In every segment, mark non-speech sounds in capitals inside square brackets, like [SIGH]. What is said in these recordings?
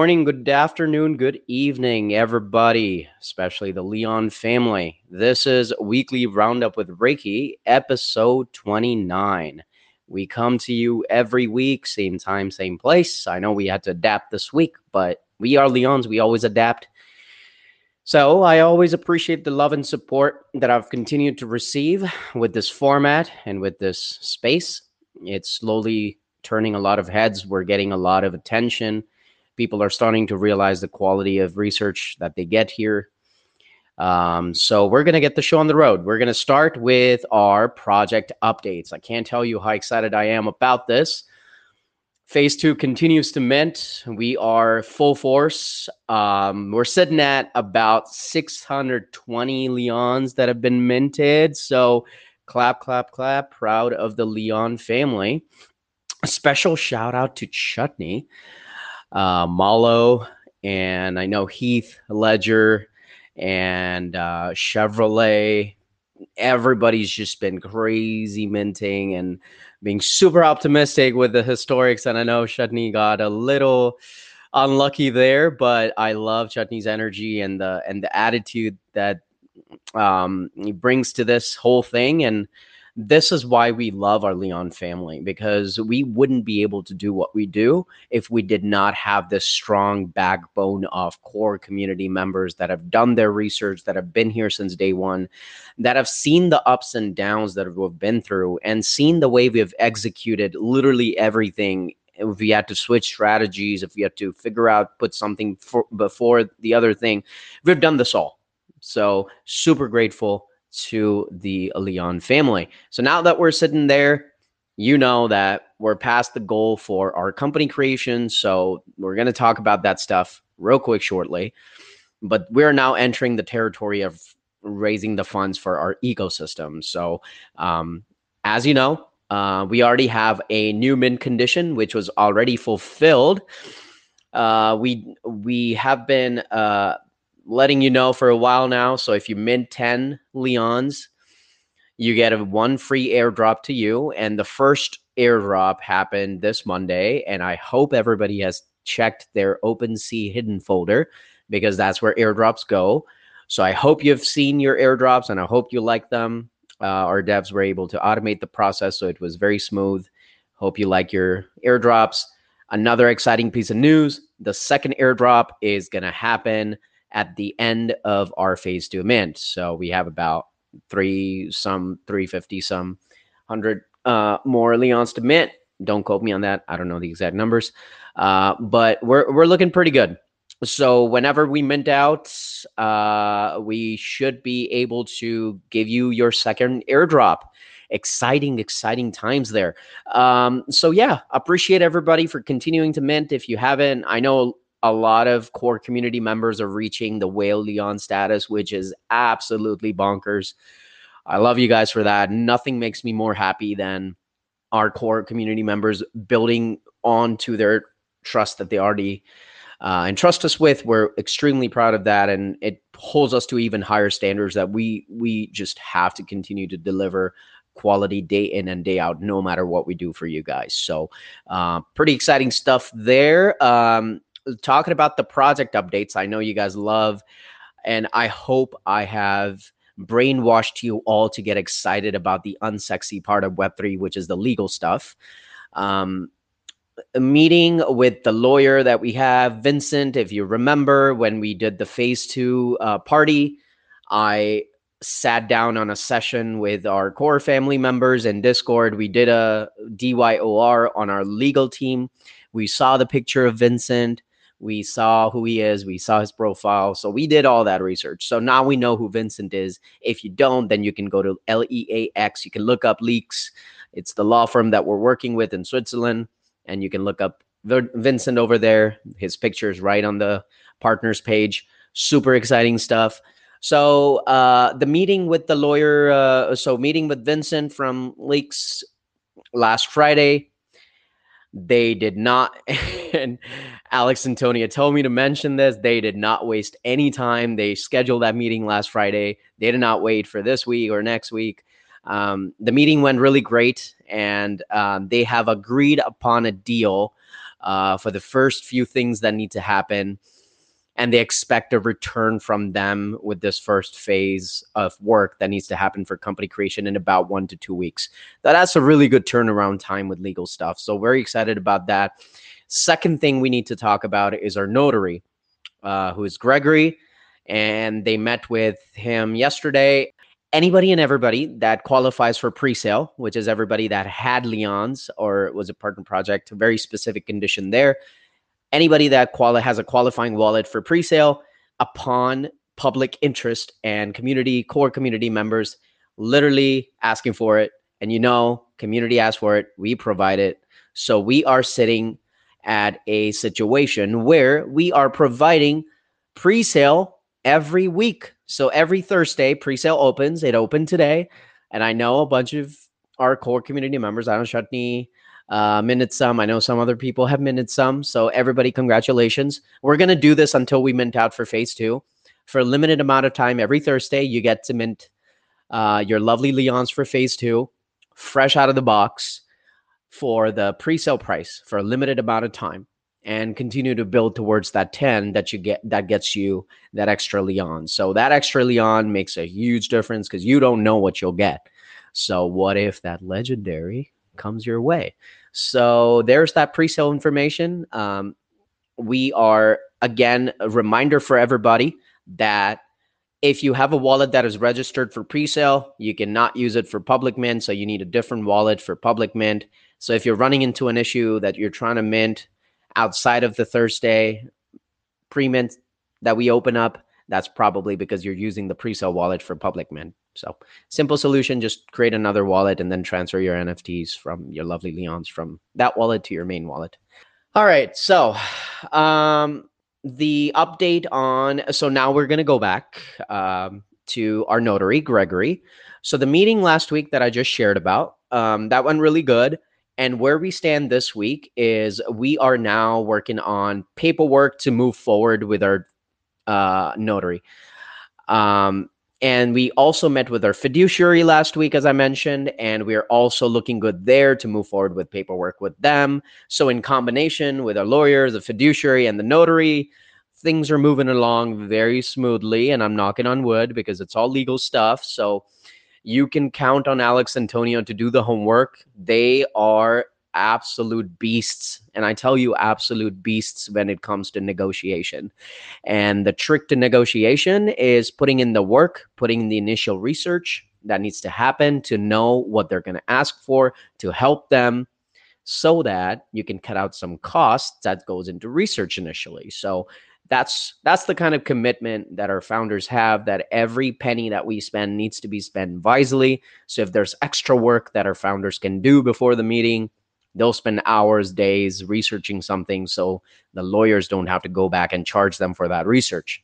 good morning, good afternoon, good evening, everybody, especially the Leon family. This is Weekly Roundup with Rekhi, episode 29. We come to you every week, same time, same place. I know we had to adapt this week, but we are Leons, we always adapt. So I always appreciate the love and support that I've continued to receive with this format and with this space. It's slowly turning a lot of heads. We're getting a lot of attention. People are starting to realize the quality of research that they get here. Um, so we're going to get the show on the road. We're going to start with our project updates. I can't tell you how excited I am about this. Phase two continues to mint. We are full force. Um, we're sitting at about 620 Leons that have been minted. So clap, clap, clap. Proud of the Leon family. A special shout out to Chutney, uh, Malo, and I know Heath Ledger and uh, Chevrolet. Everybody's just been crazy minting and being super optimistic with the historics. And I know Chutney got a little unlucky there, but I love Chutney's energy and the and the attitude that um, he brings to this whole thing. And this is why we love our Leon family because we wouldn't be able to do what we do if we did not have this strong backbone of core community members that have done their research, that have been here since day one, that have seen the ups and downs that we've been through, and seen the way we've executed literally everything. If we had to switch strategies, if we had to figure out, put something for, before the other thing, we've done this all. So, super grateful to the Leon family. So now that we're sitting there, you know that we're past the goal for our company creation. So we're going to talk about that stuff real quick shortly. But we're now entering the territory of raising the funds for our ecosystem. So, um, as you know, uh, we already have a new mint condition, which was already fulfilled. Uh, we we have been uh, letting you know for a while now. So if you mint 10 Leons, you get a one free airdrop to you. And the first airdrop happened this Monday. And I hope everybody has checked their OpenSea hidden folder because that's where airdrops go. So I hope you've seen your airdrops and I hope you like them. Uh, our devs were able to automate the process, so it was very smooth. Hope you like your airdrops. Another exciting piece of news the second airdrop is going to happen at the end of our phase two mint. So we have about three, some 350, some 100 uh, more Leons to mint. Don't quote me on that. I don't know the exact numbers, uh, but we're we're looking pretty good. So whenever we mint out, uh, we should be able to give you your second airdrop. Exciting, exciting times there. Um, so yeah, appreciate everybody for continuing to mint. If you haven't, I know a lot of core community members are reaching the whale Leon status, which is absolutely bonkers. I love you guys for that. Nothing makes me more happy than our core community members building on to their trust that they already uh, entrust us with. We're extremely proud of that, and it holds us to even higher standards that we we just have to continue to deliver quality day in and day out, no matter what we do for you guys. So, uh, pretty exciting stuff there. Um, talking about the project updates I know you guys love, and I hope I have brainwashed you all to get excited about the unsexy part of Web3, which is the legal stuff. Um, a meeting with the lawyer that we have, Vincent. If you remember when we did the phase two uh, party, I sat down on a session with our core family members in Discord. We did a DYOR on our legal team. We saw the picture of Vincent. We saw who he is. We saw his profile. So we did all that research. So now we know who Vincent is. If you don't, then you can go to LEAX. You can look up Leaks. It's the law firm that we're working with in Switzerland. And you can look up Vincent over there. His picture is right on the partners page. Super exciting stuff. So uh, the meeting with the lawyer, uh, so meeting with Vincent from Leaks last Friday they did not, [LAUGHS] and Alex and Tonya told me to mention this. They did not waste any time. They scheduled that meeting last Friday. They did not wait for this week or next week. Um, the meeting went really great, and um, they have agreed upon a deal uh, for the first few things that need to happen. And they expect a return from them with this first phase of work that needs to happen for company creation in about one to two weeks. that's a really good turnaround time with legal stuff. So, very excited about that. Second thing we need to talk about is our notary, uh, who is Gregory. And they met with him yesterday anybody and everybody that qualifies for pre-sale, which is everybody that had Leon's or was a partner project, a very specific condition there. Anybody that quali- has a qualifying wallet for pre-sale upon public interest and community core community members literally asking for it and you know community asks for it we provide it so we are sitting at a situation where we are providing pre-sale every week so every Thursday, pre-sale opens. It opened today, and I know a bunch of our core community members. I know Chutney uh, minted some. I know some other people have minted some. So everybody, congratulations. We're gonna do this until we mint out for phase two. For a limited amount of time, every Thursday, you get to mint uh, your lovely Leons for phase two, fresh out of the box, for the pre-sale price for a limited amount of time and continue to build towards that 10 that you get that gets you that extra leon. So that extra leon makes a huge difference because you don't know what you'll get. So what if that legendary comes your way? So there's that pre-sale information. Um, we are again a reminder for everybody that if you have a wallet that is registered for pre-sale you cannot use it for public mint so you need a different wallet for public mint so if you're running into an issue that you're trying to mint outside of the Thursday pre-mint that we open up, that's probably because you're using the pre-sale wallet for public mint. So simple solution, just create another wallet and then transfer your NFTs from your lovely Leons from that wallet to your main wallet. All right. So um, the update on, so now we're going to go back um, to our notary, Gregory. So the meeting last week that I just shared about, um, that went really good. And where we stand this week is we are now working on paperwork to move forward with our uh, notary. Um, and we also met with our fiduciary last week, as I mentioned, and we are also looking good there to move forward with paperwork with them. So, in combination with our lawyer, the fiduciary, and the notary, things are moving along very smoothly. And I'm knocking on wood because it's all legal stuff. So, you can count on Alex Antonio to do the homework. They are absolute beasts. And I tell you, absolute beasts when it comes to negotiation. And the trick to negotiation is putting in the work, putting in the initial research that needs to happen to know what they're going to ask for to help them so that you can cut out some costs that goes into research initially. So that's that's the kind of commitment that our founders have that every penny that we spend needs to be spent wisely. So if there's extra work that our founders can do before the meeting they'll spend hours days researching something so the lawyers don't have to go back and charge them for that research.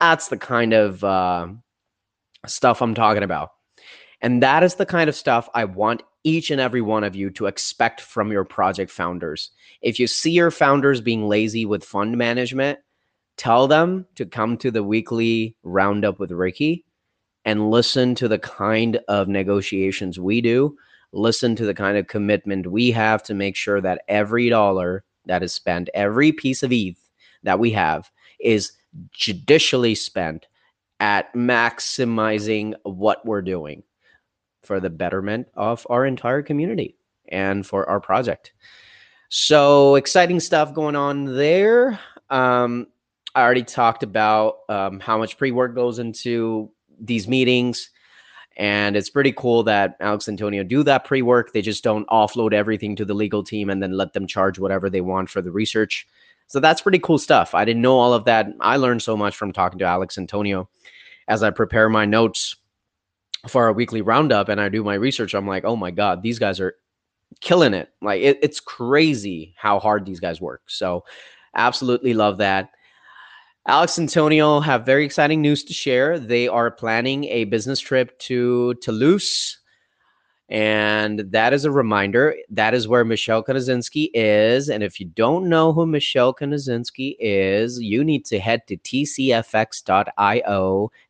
That's the kind of uh, stuff i'm talking about. And that is the kind of stuff i want each and every one of you to expect from your project founders. If you see your founders being lazy with fund management tell them to come to the weekly roundup with Rekhi and listen to the kind of negotiations we do, listen to the kind of commitment we have to make sure that every dollar that is spent, every piece of ETH that we have is judicially spent at maximizing what we're doing for the betterment of our entire community and for our project. So exciting stuff going on there. Um, I already talked about um, how much pre work goes into these meetings. And it's pretty cool that Alex Antonio do that pre work. They just don't offload everything to the legal team and then let them charge whatever they want for the research. So that's pretty cool stuff. I didn't know all of that. I learned so much from talking to Alex Antonio as I prepare my notes for our weekly roundup and I do my research. I'm like, oh my God, these guys are killing it. Like, it, it's crazy how hard these guys work. So, absolutely love that. Alex Antonio have very exciting news to share. They are planning a business trip to Toulouse And that is a reminder. That is where Michelle Konosinski is. And if you don't know who Michelle Konosinski is, you need to head to tcfx.io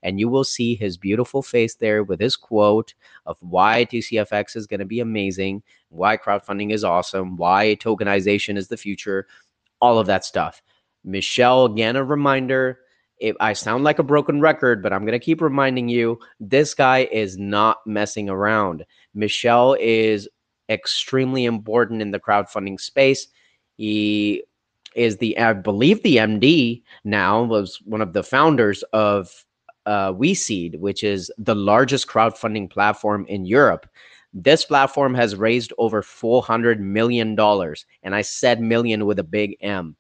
and you will see his beautiful face there with his quote of why TCFX is going to be amazing, why crowdfunding is awesome, why tokenization is the future, all of that stuff. Michelle, again, a reminder if I sound like a broken record, but I'm going to keep reminding you this guy is not messing around. Michelle is extremely important in the crowdfunding space. He is the, I believe, the MD now, was one of the founders of uh, WiSEED, which is the largest crowdfunding platform in Europe. This platform has raised over $400 million. And I said million with a big M.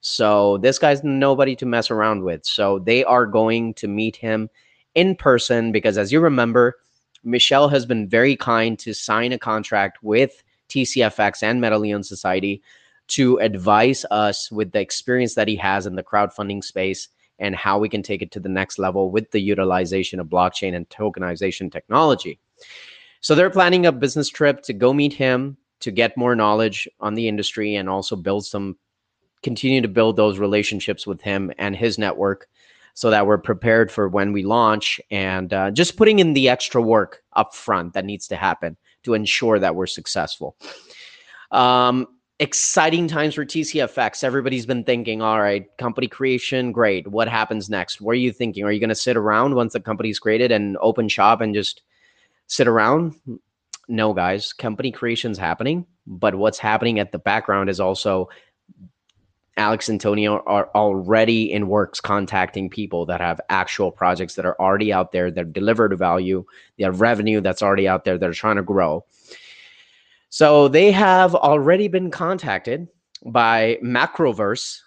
So this guy's nobody to mess around with. So they are going to meet him in person because, as you remember, Michelle has been very kind to sign a contract with TCFX and Metaleon Society to advise us with the experience that he has in the crowdfunding space and how we can take it to the next level with the utilization of blockchain and tokenization technology. So they're planning a business trip to go meet him to get more knowledge on the industry and also build some continue to build those relationships with him and his network so that we're prepared for when we launch and uh, just putting in the extra work up front that needs to happen to ensure that we're successful. Um, exciting times for TCFX. Everybody's been thinking, all right, company creation, great. What happens next? What are you thinking? Are you going to sit around once the company's created and open shop and just sit around? No, guys, company creation's happening, but what's happening at the background is also Alex and Antonio are already in works contacting people that have actual projects that are already out there that deliver the value, they have revenue that's already out there that are trying to grow. So they have already been contacted by Macroverse,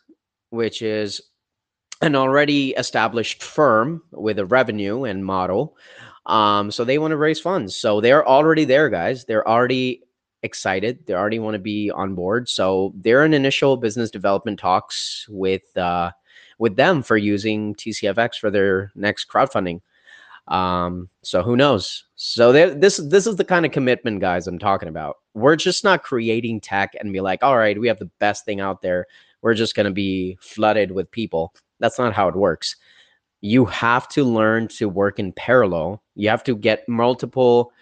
which is an already established firm with a revenue and model. Um, so they want to raise funds. So they're already there, guys. They're already excited. They already want to be on board. So they're in initial business development talks with uh, with them for using TCFX for their next crowdfunding. Um, so who knows? So this this is the kind of commitment, guys, I'm talking about. We're just not creating tech and be like, all right, we have the best thing out there. We're just going to be flooded with people. That's not how it works. You have to learn to work in parallel. You have to get multiple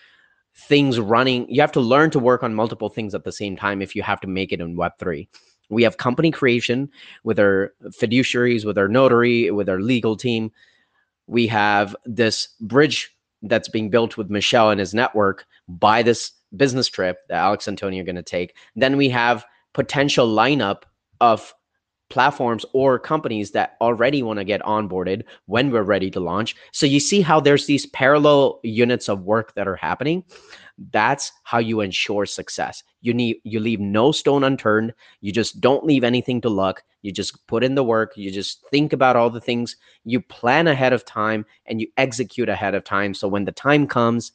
things running. You have to learn to work on multiple things at the same time if you have to make it in Web3. We have company creation with our fiduciaries, with our notary, with our legal team. We have this bridge that's being built with Michelle and his network by this business trip that Alex and Tony are going to take. Then we have potential lineup of platforms or companies that already want to get onboarded when we're ready to launch. So you see how there's these parallel units of work that are happening. That's how you ensure success. You need you leave no stone unturned. You just don't leave anything to luck. You just put in the work. You just think about all the things. You plan ahead of time and you execute ahead of time. So when the time comes,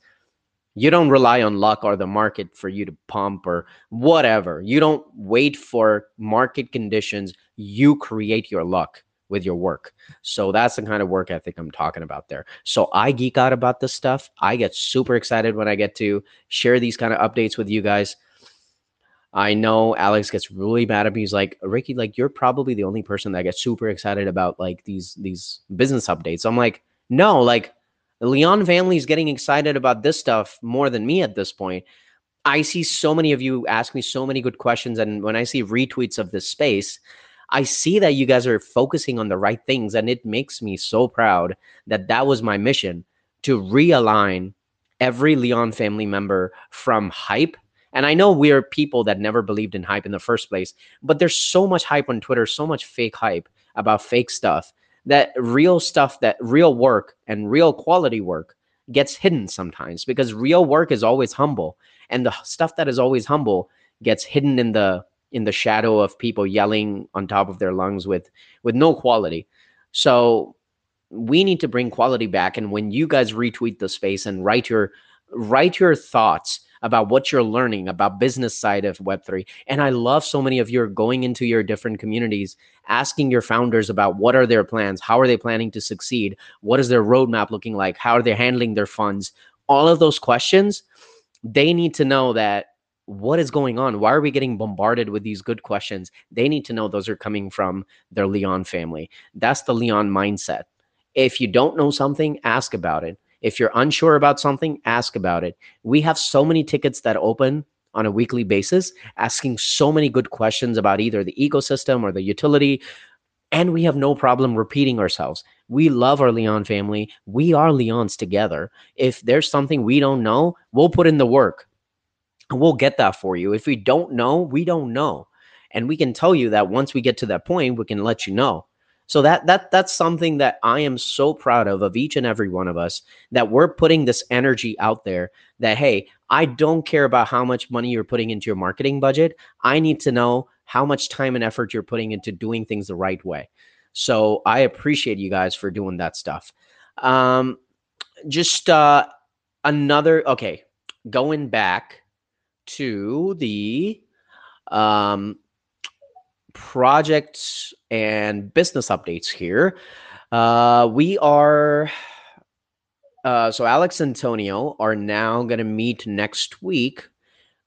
you don't rely on luck or the market for you to pump or whatever. You don't wait for market conditions. You create your luck with your work. So that's the kind of work ethic I'm talking about there. So I geek out about this stuff. I get super excited when I get to share these kind of updates with you guys. I know Alex gets really mad at me. He's like, Rekhi, like you're probably the only person that gets super excited about like these these business updates. I'm like, no, like Leon family is getting excited about this stuff more than me at this point. I see so many of you ask me so many good questions. And when I see retweets of this space, I see that you guys are focusing on the right things. And it makes me so proud that that was my mission to realign every Leon family member from hype. And I know we're people that never believed in hype in the first place, but there's so much hype on Twitter, so much fake hype about fake stuff that real stuff, that real work and real quality work gets hidden sometimes because real work is always humble. And the stuff that is always humble gets hidden in the in the shadow of people yelling on top of their lungs with with no quality. So we need to bring quality back. And when you guys retweet the space and write your write your thoughts about what you're learning about business side of web3 and i love so many of you are going into your different communities asking your founders about what are their plans how are they planning to succeed what is their roadmap looking like how are they handling their funds all of those questions they need to know that what is going on? Why are we getting bombarded with these good questions? They need to know those are coming from their Leon family. That's the Leon mindset. If you don't know something, ask about it. If you're unsure about something, ask about it. We have so many tickets that open on a weekly basis, asking so many good questions about either the ecosystem or the utility. And we have no problem repeating ourselves. We love our Leon family. We are Leons together. If there's something we don't know, we'll put in the work and we'll get that for you. If we don't know, we don't know. And we can tell you that once we get to that point, we can let you know. So that that that's something that I am so proud of of each and every one of us that we're putting this energy out there that hey, I don't care about how much money you're putting into your marketing budget. I need to know how much time and effort you're putting into doing things the right way. So I appreciate you guys for doing that stuff. Um just uh another okay, going back to the um, projects and business updates here. Uh, we are, uh, so Alex and Antonio are now going to meet next week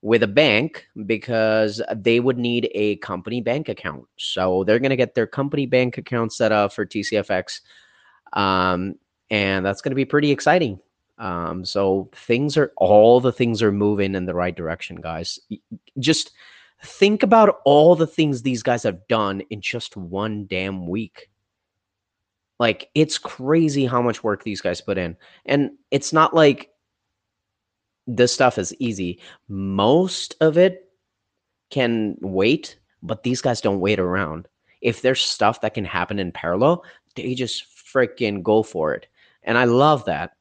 with a bank because they would need a company bank account. So they're going to get their company bank account set up for TCFX. Um, and that's going to be pretty exciting. Um, so things are all the things are moving in the right direction, guys. Just think about all the things these guys have done in just one damn week. Like it's crazy how much work these guys put in. And it's not like this stuff is easy. Most of it can wait, but these guys don't wait around. If there's stuff that can happen in parallel, they just freaking go for it. And I love that.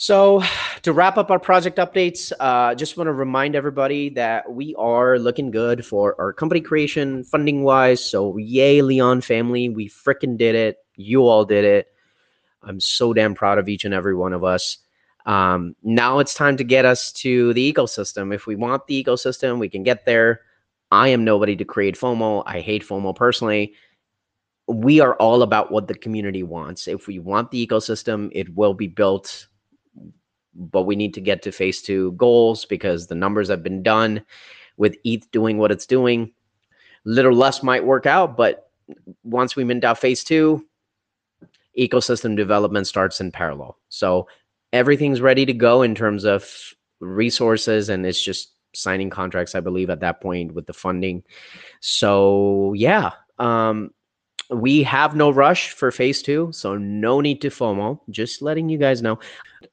So, [SIGHS] to wrap up our project updates, uh, just want to remind everybody that we are looking good for our company creation funding wise. So, yay, Leon family. We freaking did it. You all did it. I'm so damn proud of each and every one of us. Um, now it's time to get us to the ecosystem. If we want the ecosystem, we can get there. I am nobody to create FOMO. I hate FOMO personally. We are all about what the community wants. If we want the ecosystem, it will be built but we need to get to phase two goals because the numbers have been done with ETH doing what it's doing. Little less might work out, but once we mint out phase two, ecosystem development starts in parallel. So everything's ready to go in terms of resources, and it's just signing contracts, I believe, at that point with the funding. So yeah, um, we have no rush for phase two, so no need to FOMO. Just letting you guys know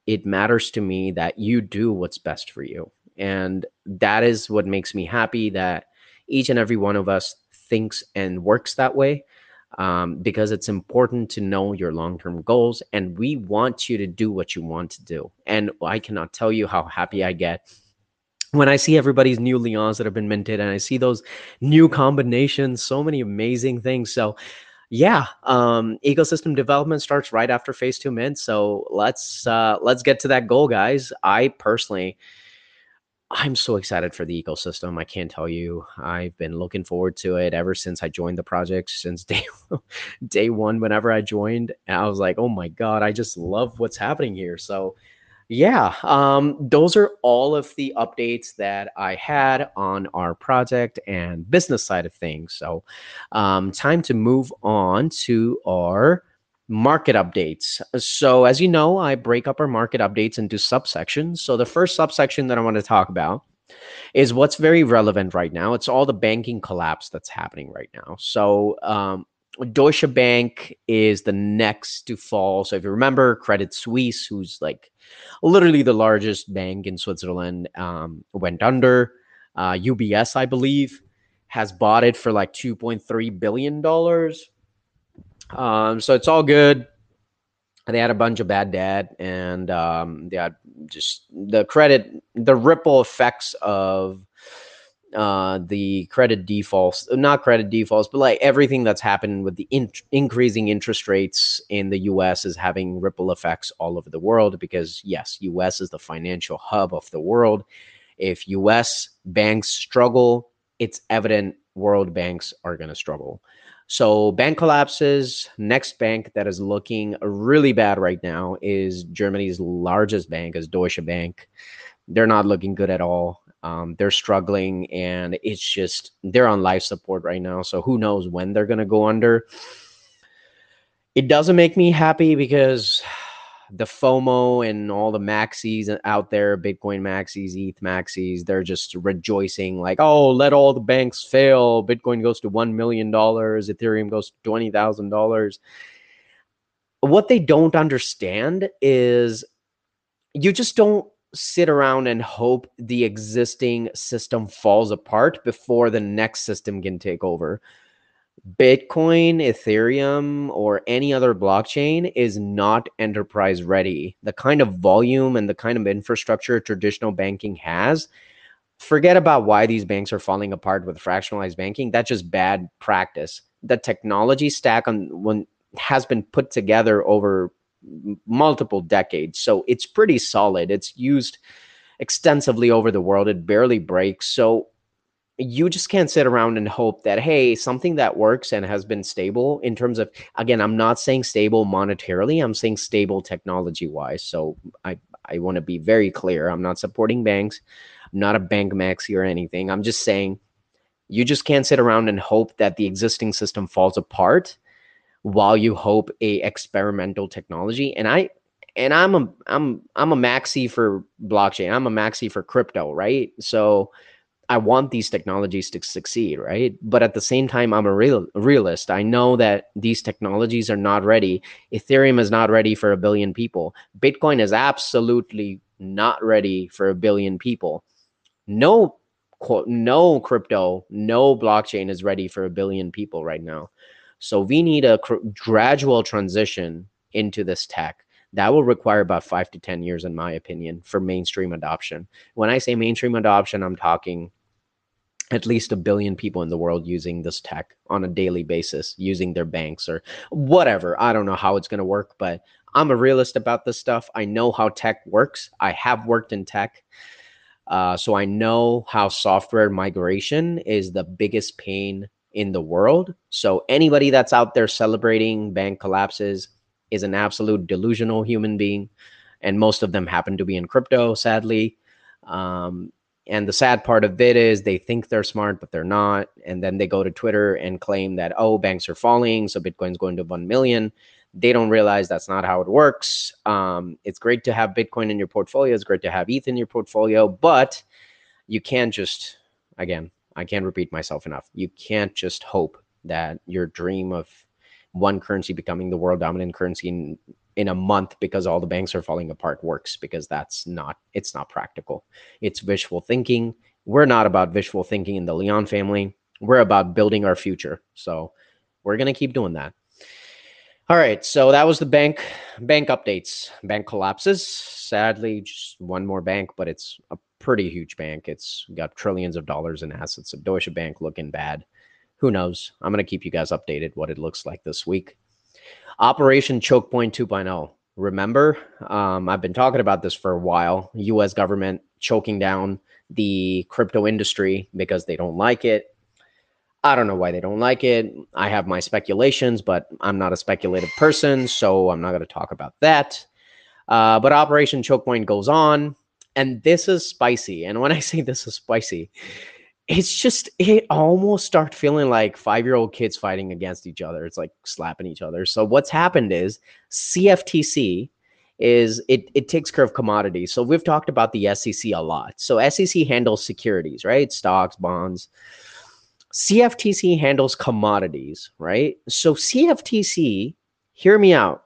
it matters to me that you do what's best for you. And that is what makes me happy that each and every one of us thinks and works that way um, because it's important to know your long term goals. And we want you to do what you want to do. And I cannot tell you how happy I get when I see everybody's new Leons that have been minted and I see those new combinations, so many amazing things. So yeah, um, ecosystem development starts right after phase two mint. So let's uh, let's get to that goal, guys. I personally, I'm so excited for the ecosystem. I can't tell you. I've been looking forward to it ever since I joined the project. Since [LAUGHS] day day one, whenever I joined, I was like, oh my god, I just love what's happening here. So yeah, um, those are all of the updates that I had on our project and business side of things. So, um, time to move on to our market updates. So, as you know, I break up our market updates into subsections. So, the first subsection that I want to talk about is what's very relevant right now. It's all the banking collapse that's happening right now. So, um, Deutsche Bank is the next to fall. So if you remember, Credit Suisse, who's like literally the largest bank in Switzerland, um, went under. Uh, UBS, I believe, has bought it for like two point three billion dollars. Um, so it's all good. They had a bunch of bad debt, and um, they had just the credit, the ripple effects of uh, the credit defaults, not credit defaults, but like everything that's happened with the in- increasing interest rates in the US is having ripple effects all over the world because, yes, US is the financial hub of the world. If US banks struggle, it's evident world banks are going to struggle. So, bank collapses. Next bank that is looking really bad right now is Germany's largest bank, is Deutsche Bank. they're not looking good at all. Um, they're struggling, and it's just they're on life support right now. So who knows when they're gonna go under? It doesn't make me happy because the FOMO and all the maxis out there, Bitcoin maxis, ETH maxis, they're just rejoicing like, oh, let all the banks fail. Bitcoin goes to $1 million, Ethereum goes to $20,000. What they don't understand is you just don't sit around and hope the existing system falls apart before the next system can take over. Bitcoin, Ethereum, or any other blockchain is not enterprise ready. The kind of volume and the kind of infrastructure traditional banking has, forget about why these banks are falling apart with fractionalized banking. That's just bad practice. The technology stack on when has been put together over multiple decades, so it's pretty solid. It's used extensively over the world. It barely breaks. So you just can't sit around and hope that hey something that works and has been stable in terms of again i'm not saying stable monetarily i'm saying stable technology wise so i i want to be very clear i'm not supporting banks i'm not a bank maxi or anything i'm just saying you just can't sit around and hope that the existing system falls apart while you hope a experimental technology and i and i'm a i'm i'm a maxi for blockchain i'm a maxi for crypto right so I want these technologies to succeed, right? But at the same time, I'm a real realist. I know that these technologies are not ready. Ethereum is not ready for a billion people. Bitcoin is absolutely not ready for a billion people. No, no crypto, no blockchain is ready for a billion people right now. So we need a cr- gradual transition into this tech that will require about five to 10 years, in my opinion, for mainstream adoption. When I say mainstream adoption, I'm talking at least a billion people in the world using this tech on a daily basis, using their banks or whatever. I don't know how it's going to work, but I'm a realist about this stuff. I know how tech works. I have worked in tech. Uh, so I know how software migration is the biggest pain in the world. So anybody that's out there celebrating bank collapses is an absolute delusional human being. And most of them happen to be in crypto, sadly. Um, and the sad part of it is they think they're smart, but they're not. And then they go to Twitter and claim that, oh, banks are falling. So Bitcoin's going to 1 million. They don't realize that's not how it works. Um, it's great to have Bitcoin in your portfolio. It's great to have ETH in your portfolio, but you can't just, again, I can't repeat myself enough. You can't just hope that your dream of one currency becoming the world dominant currency in in a month because all the banks are falling apart works because that's not it's not practical. It's wishful thinking. We're not about wishful thinking in the leon family. We're about building our future. So we're to keep doing that. All right so that was the bank bank updates bank collapses. Sadly just one more bank but it's a pretty huge bank it's got trillions of dollars in assets so deutsche bank looking bad who knows i'm going to keep you guys updated what it looks like this week Operation Choke Point 2.0. Remember, um, I've been talking about this for a while. U.S. government choking down the crypto industry because they don't like it. I don't know why they don't like it. I have my speculations, but I'm not a speculative person, so I'm not going to talk about that. Uh, but Operation Choke Point goes on, and this is spicy. And when I [LAUGHS] say this is spicy, it's just it almost start feeling like five year old kids fighting against each other. It's like slapping each other. So what's happened is CFTC is it it takes care of commodities. So we've talked about the SEC a lot. So SEC handles securities, right? Stocks, bonds. CFTC handles commodities, right? So CFTC, hear me out.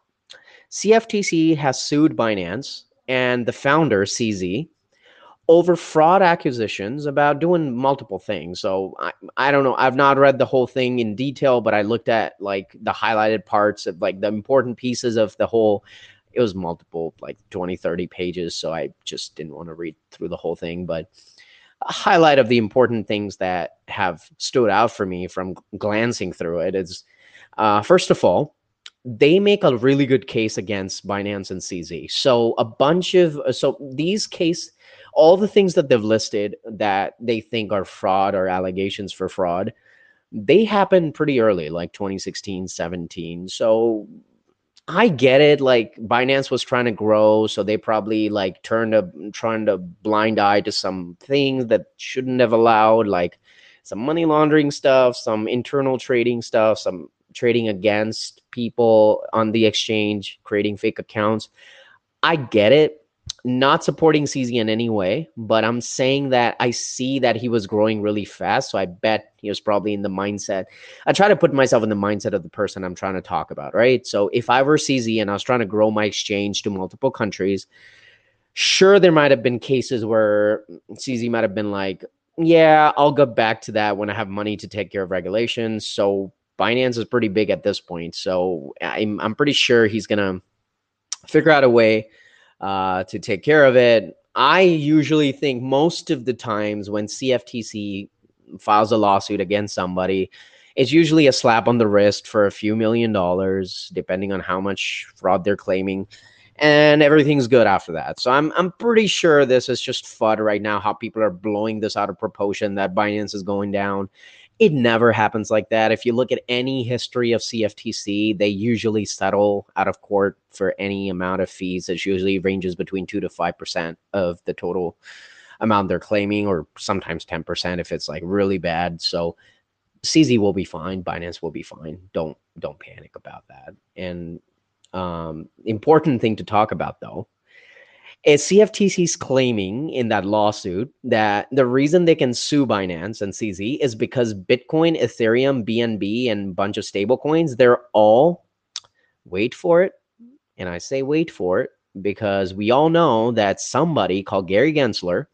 CFTC has sued Binance and the founder, CZ, over fraud accusations about doing multiple things. So I, I don't know. I've not read the whole thing in detail, but I looked at like the highlighted parts of like the important pieces of the whole. It was multiple, like 20, 30 pages. So I just didn't want to read through the whole thing. But a highlight of the important things that have stood out for me from glancing through it is uh, first of all, they make a really good case against Binance and CZ. So a bunch of uh, so these case all the things that they've listed that they think are fraud or allegations for fraud, they happen pretty early, like 2016, 17. So I get it. Like Binance was trying to grow, so they probably like turned a trying to blind eye to some things that shouldn't have allowed, like some money laundering stuff, some internal trading stuff, some trading against people on the exchange, creating fake accounts. I get it not supporting CZ in any way, but I'm saying that I see that he was growing really fast. So I bet he was probably in the mindset. I try to put myself in the mindset of the person I'm trying to talk about, right? So if I were CZ and I was trying to grow my exchange to multiple countries, sure, there might have been cases where CZ might have been like, yeah, I'll go back to that when I have money to take care of regulations. So Binance is pretty big at this point. So I'm, I'm pretty sure he's going to figure out a way uh, to take care of it. I usually think most of the times when CFTC files a lawsuit against somebody, it's usually a slap on the wrist for a few million dollars, depending on how much fraud they're claiming, and everything's good after that. So I'm I'm pretty sure this is just FUD right now. How people are blowing this out of proportion that Binance is going down, it never happens like that. If you look at any history of CFTC, they usually settle out of court for any amount of fees. It usually ranges between 2 to 5% of the total amount they're claiming, or sometimes 10% if it's like really bad. So CZ will be fine. Binance will be fine. Don't don't panic about that. And um, important thing to talk about though is CFTC's claiming in that lawsuit that the reason they can sue Binance and CZ is because Bitcoin, Ethereum, BNB, and a bunch of stable coins, they're all, wait for it. And I say wait for it because we all know that somebody called Gary Gensler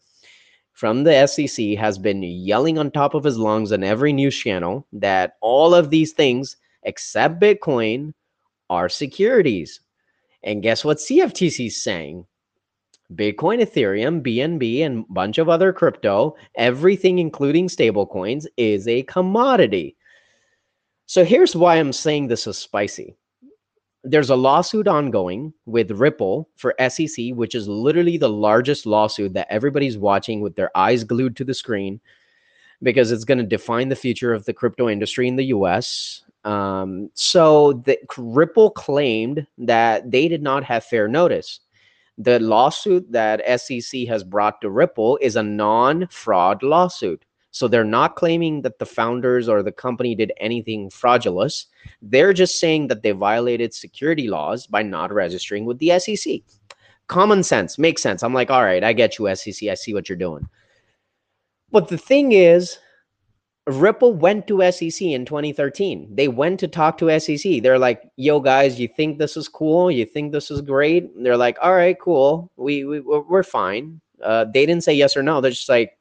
from the SEC has been yelling on top of his lungs on every news channel that all of these things, except Bitcoin, are securities. And guess what CFTC is saying? Bitcoin, Ethereum, BNB, and a bunch of other crypto, everything including stablecoins, is a commodity. So here's why I'm saying this is spicy. There's a lawsuit ongoing with Ripple for SEC, which is literally the largest lawsuit that everybody's watching with their eyes glued to the screen because it's going to define the future of the crypto industry in the US. Um, so the Ripple claimed that they did not have fair notice the lawsuit that SEC has brought to Ripple is a non fraud lawsuit. So they're not claiming that the founders or the company did anything fraudulent. They're just saying that they violated security laws by not registering with the SEC. Common sense makes sense. I'm like, all right, I get you, SEC. I see what you're doing. But the thing is, Ripple went to SEC in 2013. They went to talk to SEC. They're like, "Yo, guys, you think this is cool? You think this is great?" they're like, "All right, cool. We, we we're fine." Uh, they didn't say yes or no. They're just like,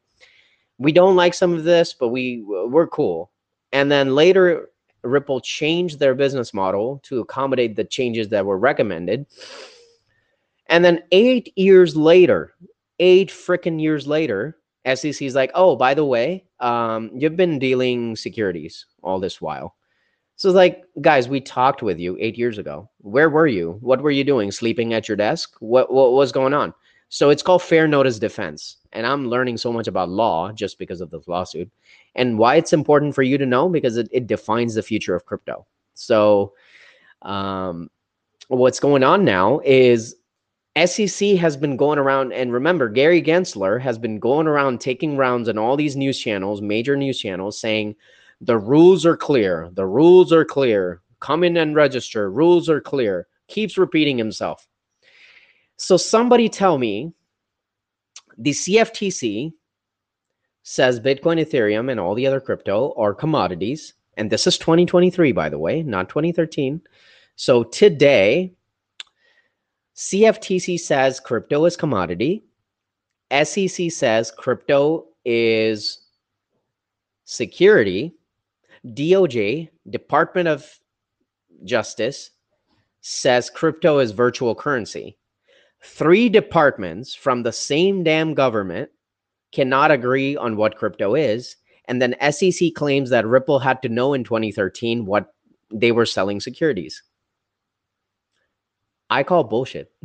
"We don't like some of this, but we we're cool." And then later, Ripple changed their business model to accommodate the changes that were recommended. And then eight years later, eight freaking years later, SEC is like, oh, by the way, um, you've been dealing securities all this while. So like, guys, we talked with you eight years ago. Where were you? What were you doing? Sleeping at your desk? What what was going on? So it's called fair notice defense. And I'm learning so much about law just because of this lawsuit. And why it's important for you to know because it, it defines the future of crypto. So um, what's going on now is SEC has been going around, and remember, Gary Gensler has been going around taking rounds on all these news channels, major news channels, saying the rules are clear. The rules are clear. Come in and register. Rules are clear. Keeps repeating himself. So somebody tell me the CFTC says Bitcoin, Ethereum, and all the other crypto are commodities. And this is 2023, by the way, not 2013. So today, CFTC says crypto is commodity. SEC says crypto is security. DOJ, Department of Justice, says crypto is virtual currency. Three departments from the same damn government cannot agree on what crypto is. And then SEC claims that Ripple had to know in 2013 what they were selling securities. I call bullshit. [LAUGHS]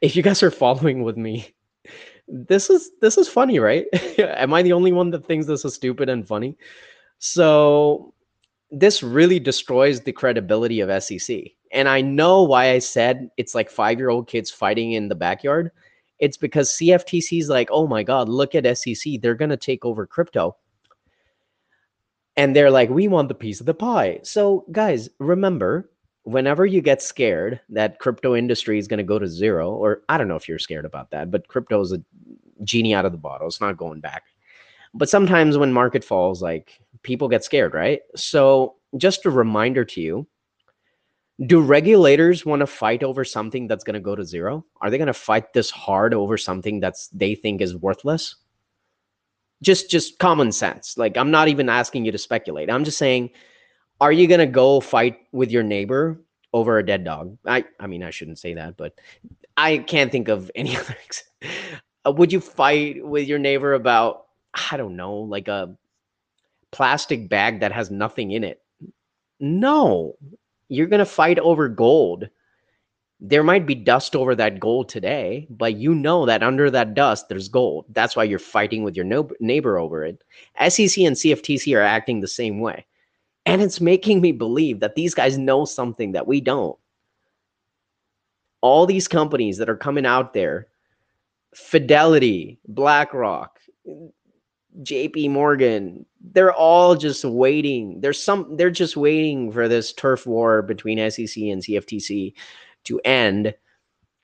if you guys are following with me, this is this is funny, right? [LAUGHS] Am I the only one that thinks this is stupid and funny? So this really destroys the credibility of SEC. And I know why I said it's like five year old kids fighting in the backyard. It's because CFTC is like, oh my God, look at SEC. They're to take over crypto. And they're like, we want the piece of the pie. So, guys, remember, whenever you get scared that crypto industry is going to go to zero, or I don't know if you're scared about that, but crypto is a genie out of the bottle. It's not going back. But sometimes when market falls, like people get scared, right? So, just a reminder to you do regulators want to fight over something that's going to go to zero? Are they going to fight this hard over something that's they think is worthless? Just just common sense. Like I'm not even asking you to speculate. I'm just saying are you to go fight with your neighbor over a dead dog? I I mean I shouldn't say that, but I can't think of any [LAUGHS] other uh, would you fight with your neighbor about I don't know, like a plastic bag that has nothing in it? No, you're to fight over gold. There might be dust over that gold today, but you know that under that dust, there's gold. That's why you're fighting with your no- neighbor over it. SEC and CFTC are acting the same way. And it's making me believe that these guys know something that we don't. All these companies that are coming out there Fidelity, BlackRock, JP Morgan, they're all just waiting. There's some they're just waiting for this turf war between SEC and CFTC to end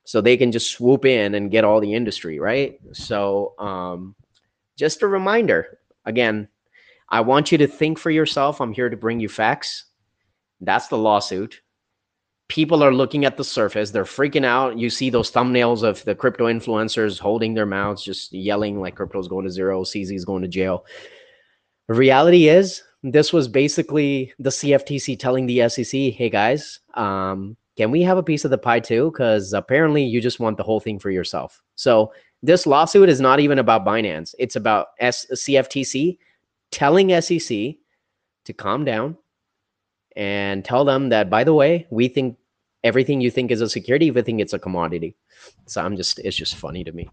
so they can just swoop in and get all the industry, right? So um just a reminder, again, I want you to think for yourself. I'm here to bring you facts. That's the lawsuit. People are looking at the surface they're freaking out. You see those thumbnails of the crypto influencers holding their mouths just yelling like crypto's going to zero cz is going to jail. The reality is this was basically the cftc telling the sec hey guys um, can we have a piece of the pie too? Because apparently you just want the whole thing for yourself. So this lawsuit is not even about binance. It's about S- cftc telling sec to calm down and tell them that by the way we think everything you think is a security, we think it's a commodity. So I'm just, it's just funny to me.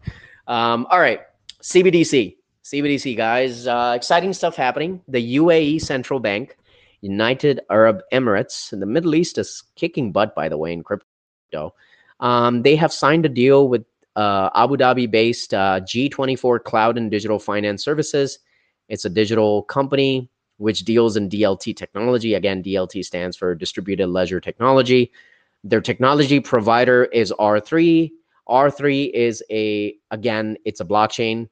Um, all right, CBDC, CBDC guys, uh, exciting stuff happening. The UAE Central Bank, United Arab Emirates, and the Middle East is kicking butt, by the way, in crypto. Um, they have signed a deal with uh, Abu Dhabi-based uh, G24 Cloud and Digital Finance Services. It's a digital company which deals in DLT technology. Again, DLT stands for Distributed Ledger Technology. Their technology provider is R3. R3 is a, again, it's a blockchain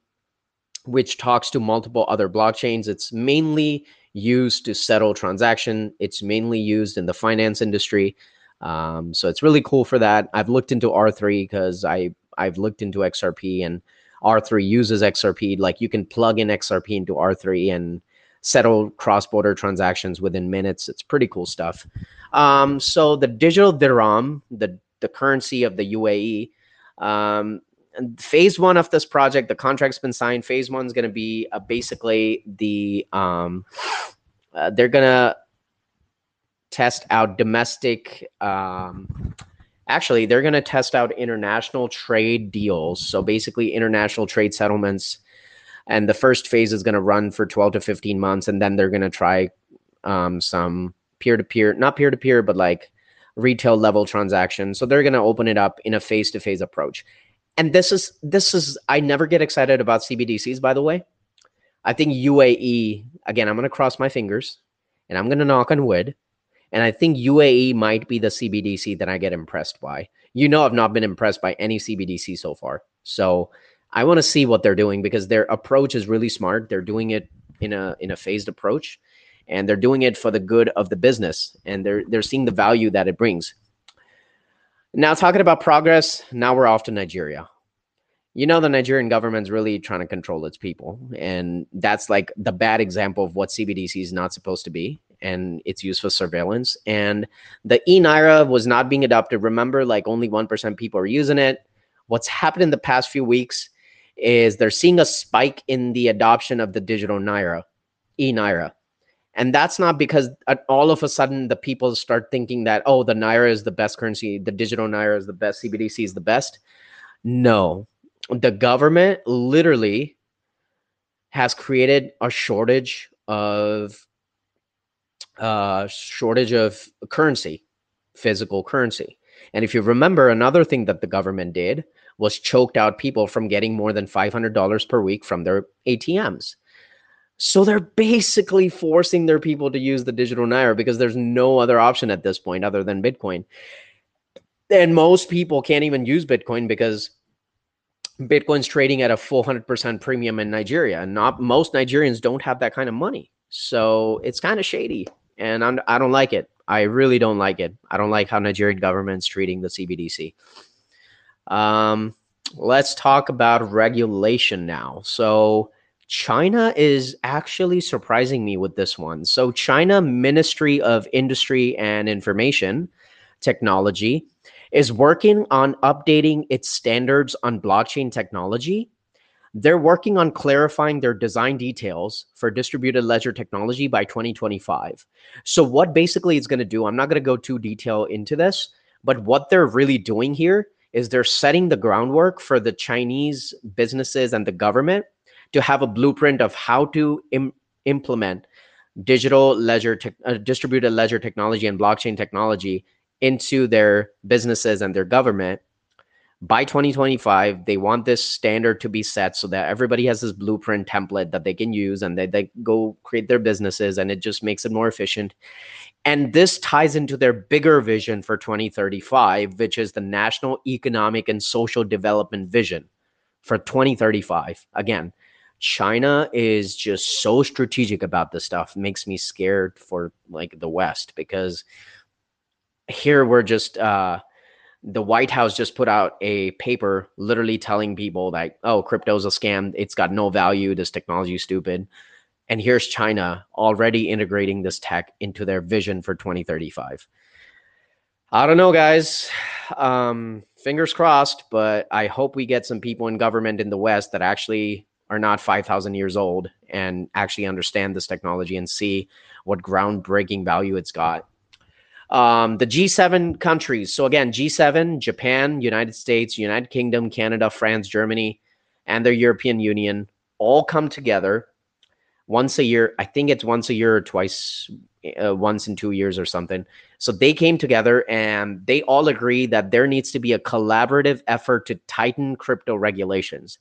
which talks to multiple other blockchains. It's mainly used to settle transaction. It's mainly used in the finance industry. Um, so it's really cool for that. I've looked into R3 because I I've looked into XRP and R3 uses XRP. Like you can plug in XRP into R3 and settle cross-border transactions within minutes. It's pretty cool stuff. Um, so the digital dirham, the the currency of the UAE, um, phase one of this project, the contract's been signed. Phase one is going to be uh, basically the um, uh, they're going to test out domestic. Um, actually, they're going to test out international trade deals. So basically, international trade settlements. And the first phase is going to run for 12 to 15 months, and then they're going to try um, some peer to peer, not peer to peer, but like retail level transactions. So they're going to open it up in a face to face approach. And this is this is I never get excited about CBDCs. By the way, I think UAE again. I'm going to cross my fingers and I'm going to knock on wood. And I think UAE might be the CBDC that I get impressed by. You know, I've not been impressed by any CBDC so far. So I want to see what they're doing because their approach is really smart. They're doing it in a in a phased approach and they're doing it for the good of the business and they're they're seeing the value that it brings now talking about progress now we're off to nigeria you know the nigerian government's really trying to control its people and that's like the bad example of what cbdc is not supposed to be and it's used for surveillance. And the e-naira was not being adopted. Remember like only 1% people are using it. What's happened in the past few weeks is they're seeing a spike in the adoption of the digital naira e-naira and that's not because all of a sudden the people start thinking that, oh, the Naira is the best currency, the digital Naira is the best, CBDC is the best. No, the government literally has created a shortage of uh shortage of currency physical currency. And if you remember, another thing that the government did was choked out people from getting more than $500 per week from their ATMs. So they're basically forcing their people to use the digital naira because there's no other option at this point other than Bitcoin. And most people can't even use Bitcoin because Bitcoin's trading at a full 100% premium in Nigeria. And not most Nigerians don't have that kind of money. So it's kind of shady. And I'm, I don't like it. I really don't like it. I don't like how Nigerian government's treating the CBDC. Um, let's talk about regulation now. So China is actually surprising me with this one. So China Ministry of Industry and Information Technology is working on updating its standards on blockchain technology. They're working on clarifying their design details for distributed ledger technology by 2025. So what basically it's going to do, I'm not going to go too detail into this, but what they're really doing here is they're setting the groundwork for the Chinese businesses and the government to have a blueprint of how to Im- implement digital ledger, te- uh, distributed ledger technology and blockchain technology into their businesses and their government by 2025 they want this standard to be set so that everybody has this blueprint template that they can use and they, they go create their businesses and it just makes it more efficient. And this ties into their bigger vision for 2035 which is the national economic and social development vision for 2035 again china is just so strategic about this stuff. Makes me scared for like the west because here we're just uh, the White House just put out a paper literally telling people that oh crypto's a scam. It's got no value. This technology is stupid. And here's China already integrating this tech into their vision for 2035 I don't know guys. Um, fingers crossed but I hope we get some people in government in the west that actually are not 5000 years old and actually understand this technology and see what groundbreaking value it's got um, the G7 countries. So again, G7, Japan, United States, United Kingdom, Canada, France, Germany, and the European Union all come together once a year. I think it's once a year or twice, uh, once in two years or something. So they came together and they all agree that there needs to be a collaborative effort to tighten crypto regulations.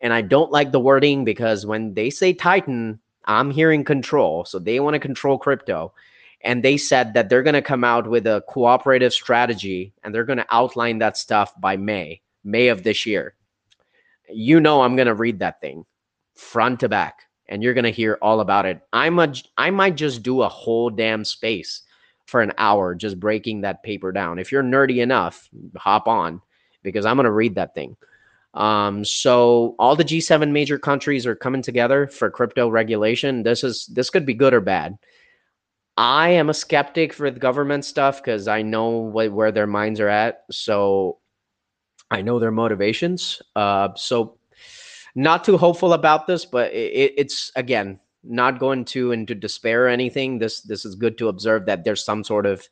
And I don't like the wording because when they say tighten, I'm hearing control. So they want to control crypto and they said that they're going to come out with a cooperative strategy and they're going to outline that stuff by May, May of this year. You know, I'm going to read that thing front to back and you're going to hear all about it. I'm a, I might just do a whole damn space for an hour just breaking that paper down. If you're nerdy enough, hop on because I'm going to read that thing. Um, so all the G7 major countries are coming together for crypto regulation. This is this could be good or bad. I am a skeptic for the government stuff because I know what, where their minds are at. So I know their motivations. Uh, so not too hopeful about this, but it, it's again not going to into despair or anything. This this is good to observe that there's some sort of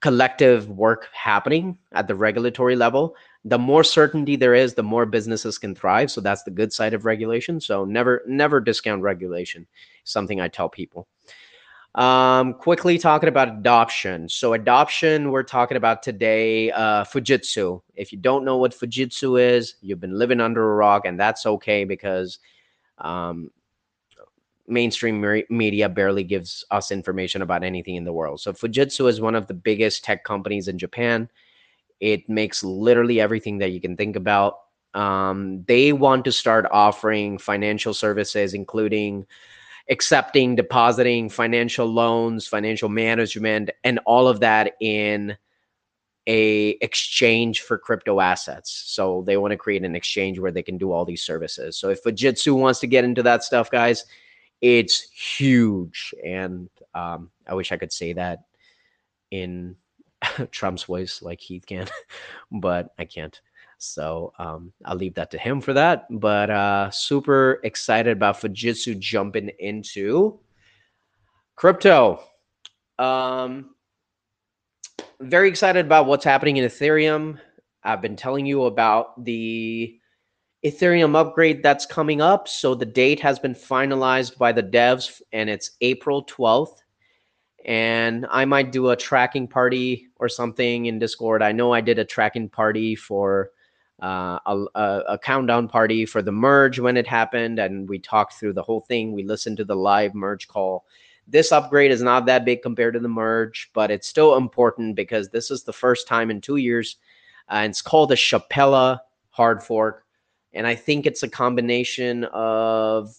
collective work happening at the regulatory level. The more certainty there is, the more businesses can thrive. So that's the good side of regulation. So never never discount regulation. Something I tell people. Um, quickly talking about adoption. So, adoption, we're talking about today uh, Fujitsu. If you don't know what Fujitsu is, you've been living under a rock, and that's okay because um, mainstream media barely gives us information about anything in the world. So, Fujitsu is one of the biggest tech companies in Japan. It makes literally everything that you can think about. Um, they want to start offering financial services, including accepting, depositing, financial loans, financial management, and all of that in a exchange for crypto assets. So they want to create an exchange where they can do all these services. So if Fujitsu wants to get into that stuff, guys, it's huge. And um, I wish I could say that in [LAUGHS] Trump's voice like Heath can, [LAUGHS] but I can't. So um, I'll leave that to him for that. But uh, super excited about Fujitsu jumping into crypto. Um, very excited about what's happening in Ethereum. I've been telling you about the Ethereum upgrade that's coming up. So the date has been finalized by the devs and it's April 12th. and I might do a tracking party or something in Discord. I know I did a tracking party for uh, a, a, countdown party for the merge when it happened, and we talked through the whole thing. We listened to the live merge call. This upgrade is not that big compared to the merge, but it's still important because this is the first time in two years. Uh, it's called the Shapella hard fork. And I think it's a combination of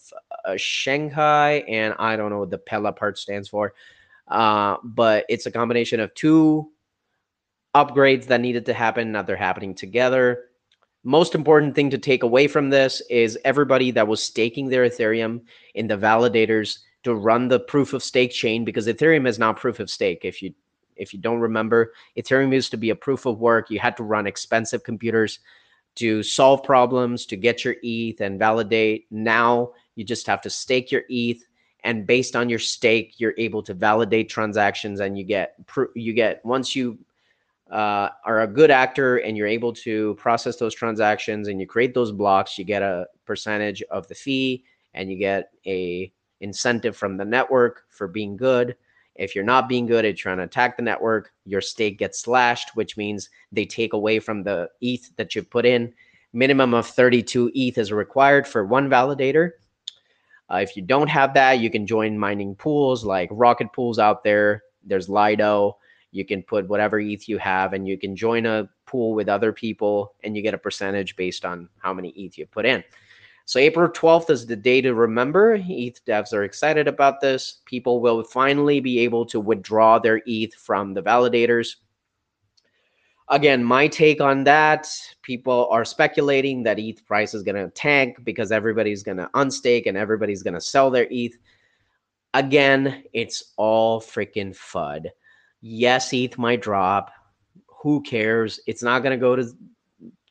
uh, Shanghai and I don't know what the Pella part stands for. Uh, but it's a combination of two upgrades that needed to happen. Now they're happening together. Most important thing to take away from this is everybody that was staking their Ethereum in the validators to run the proof of stake chain because Ethereum is not proof of stake. If you if you don't remember, Ethereum used to be a proof of work. You had to run expensive computers to solve problems, to get your ETH and validate. Now you just have to stake your ETH, and based on your stake, you're able to validate transactions, and you get you get once you uh, are a good actor and you're able to process those transactions and you create those blocks, you get a percentage of the fee, and you get a incentive from the network for being good. If you're not being good at trying to attack the network, your stake gets slashed, which means they take away from the ETH that you put in. Minimum of 32 ETH is required for one validator. Uh, if you don't have that, you can join mining pools like Rocket Pools out there. There's Lido. You can put whatever ETH you have, and you can join a pool with other people, and you get a percentage based on how many ETH you put in. So April 12th is the day to remember. ETH devs are excited about this. People will finally be able to withdraw their ETH from the validators. Again, my take on that, people are speculating that ETH price is going to tank because everybody's going to unstake and everybody's going to sell their ETH. Again, it's all freaking FUD. Yes, ETH might drop. Who cares? It's not going to go to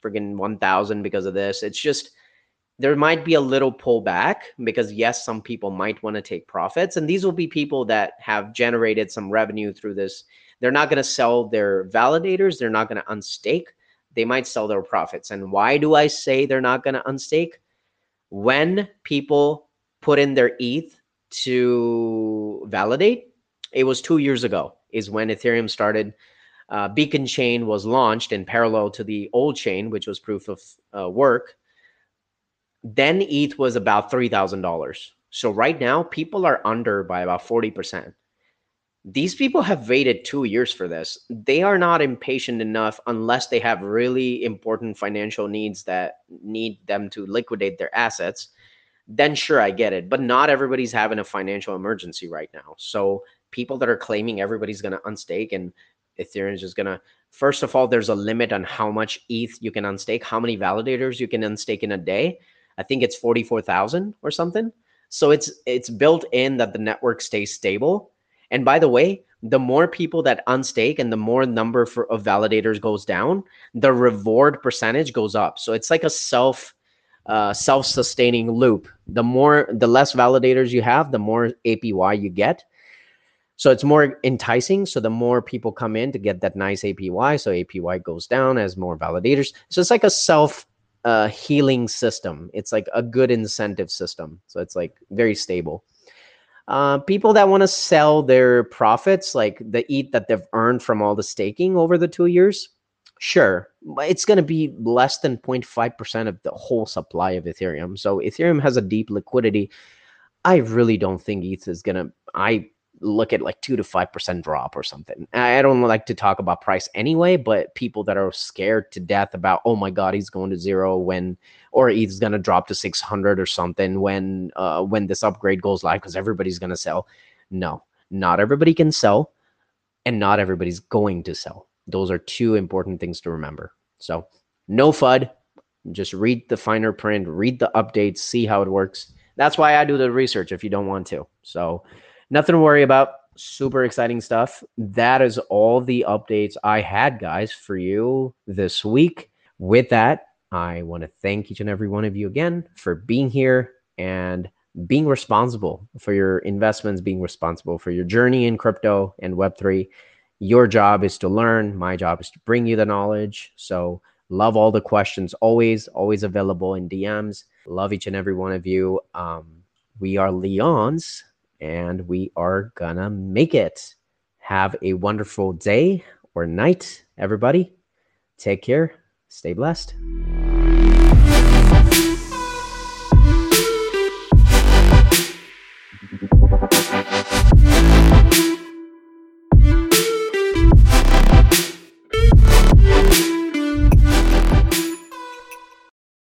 freaking 1000 because of this. It's just there might be a little pullback because yes some people might want to take profits and these will be people that have generated some revenue through this they're not going to sell their validators they're not going to unstake they might sell their profits and why do i say they're not going to unstake when people put in their eth to validate it was two years ago is when ethereum started uh, beacon chain was launched in parallel to the old chain which was proof of uh, work then ETH was about $3,000. So right now, people are under by about 40%. These people have waited two years for this. They are not impatient enough unless they have really important financial needs that need them to liquidate their assets. Then, sure, I get it. But not everybody's having a financial emergency right now. So, people that are claiming everybody's going to unstake and Ethereum is just going to, first of all, there's a limit on how much ETH you can unstake, how many validators you can unstake in a day I think it's 44,000 or something. So it's it's built in that the network stays stable. And by the way, the more people that unstake and the more number for, of validators goes down, the reward percentage goes up. So it's like a self uh, self-sustaining loop. The more the less validators you have, the more APY you get. So it's more enticing. So the more people come in to get that nice APY, so APY goes down as more validators. So it's like a self a healing system. It's like a good incentive system. So it's like very stable. Uh, people that want to sell their profits, like the ETH that they've earned from all the staking over the two years, sure, it's going to be less than 0.5% of the whole supply of Ethereum. So Ethereum has a deep liquidity. I really don't think ETH is going to, I look at like two to five percent drop or something. I don't like to talk about price anyway, but people that are scared to death about oh my god ETH's going to zero when or he's to drop to six hundred or something when uh, when this upgrade goes live because everybody's to sell. No, not everybody can sell, and not everybody's going to sell. Those are two important things to remember. So no FUD. Just read the finer print, read the updates, see how it works. That's why I do the research if you don't want to. So nothing to worry about. Super exciting stuff. That is all the updates I had, guys, for you this week. With that, I want to thank each and every one of you again for being here and being responsible for your investments, being responsible for your journey in crypto and Web3. Your job is to learn. My job is to bring you the knowledge. So, love all the questions, always, always available in DMs. Love each and every one of you. Um, we are Leon's and we are gonna make it. Have a wonderful day or night, everybody. Take care. Stay blessed.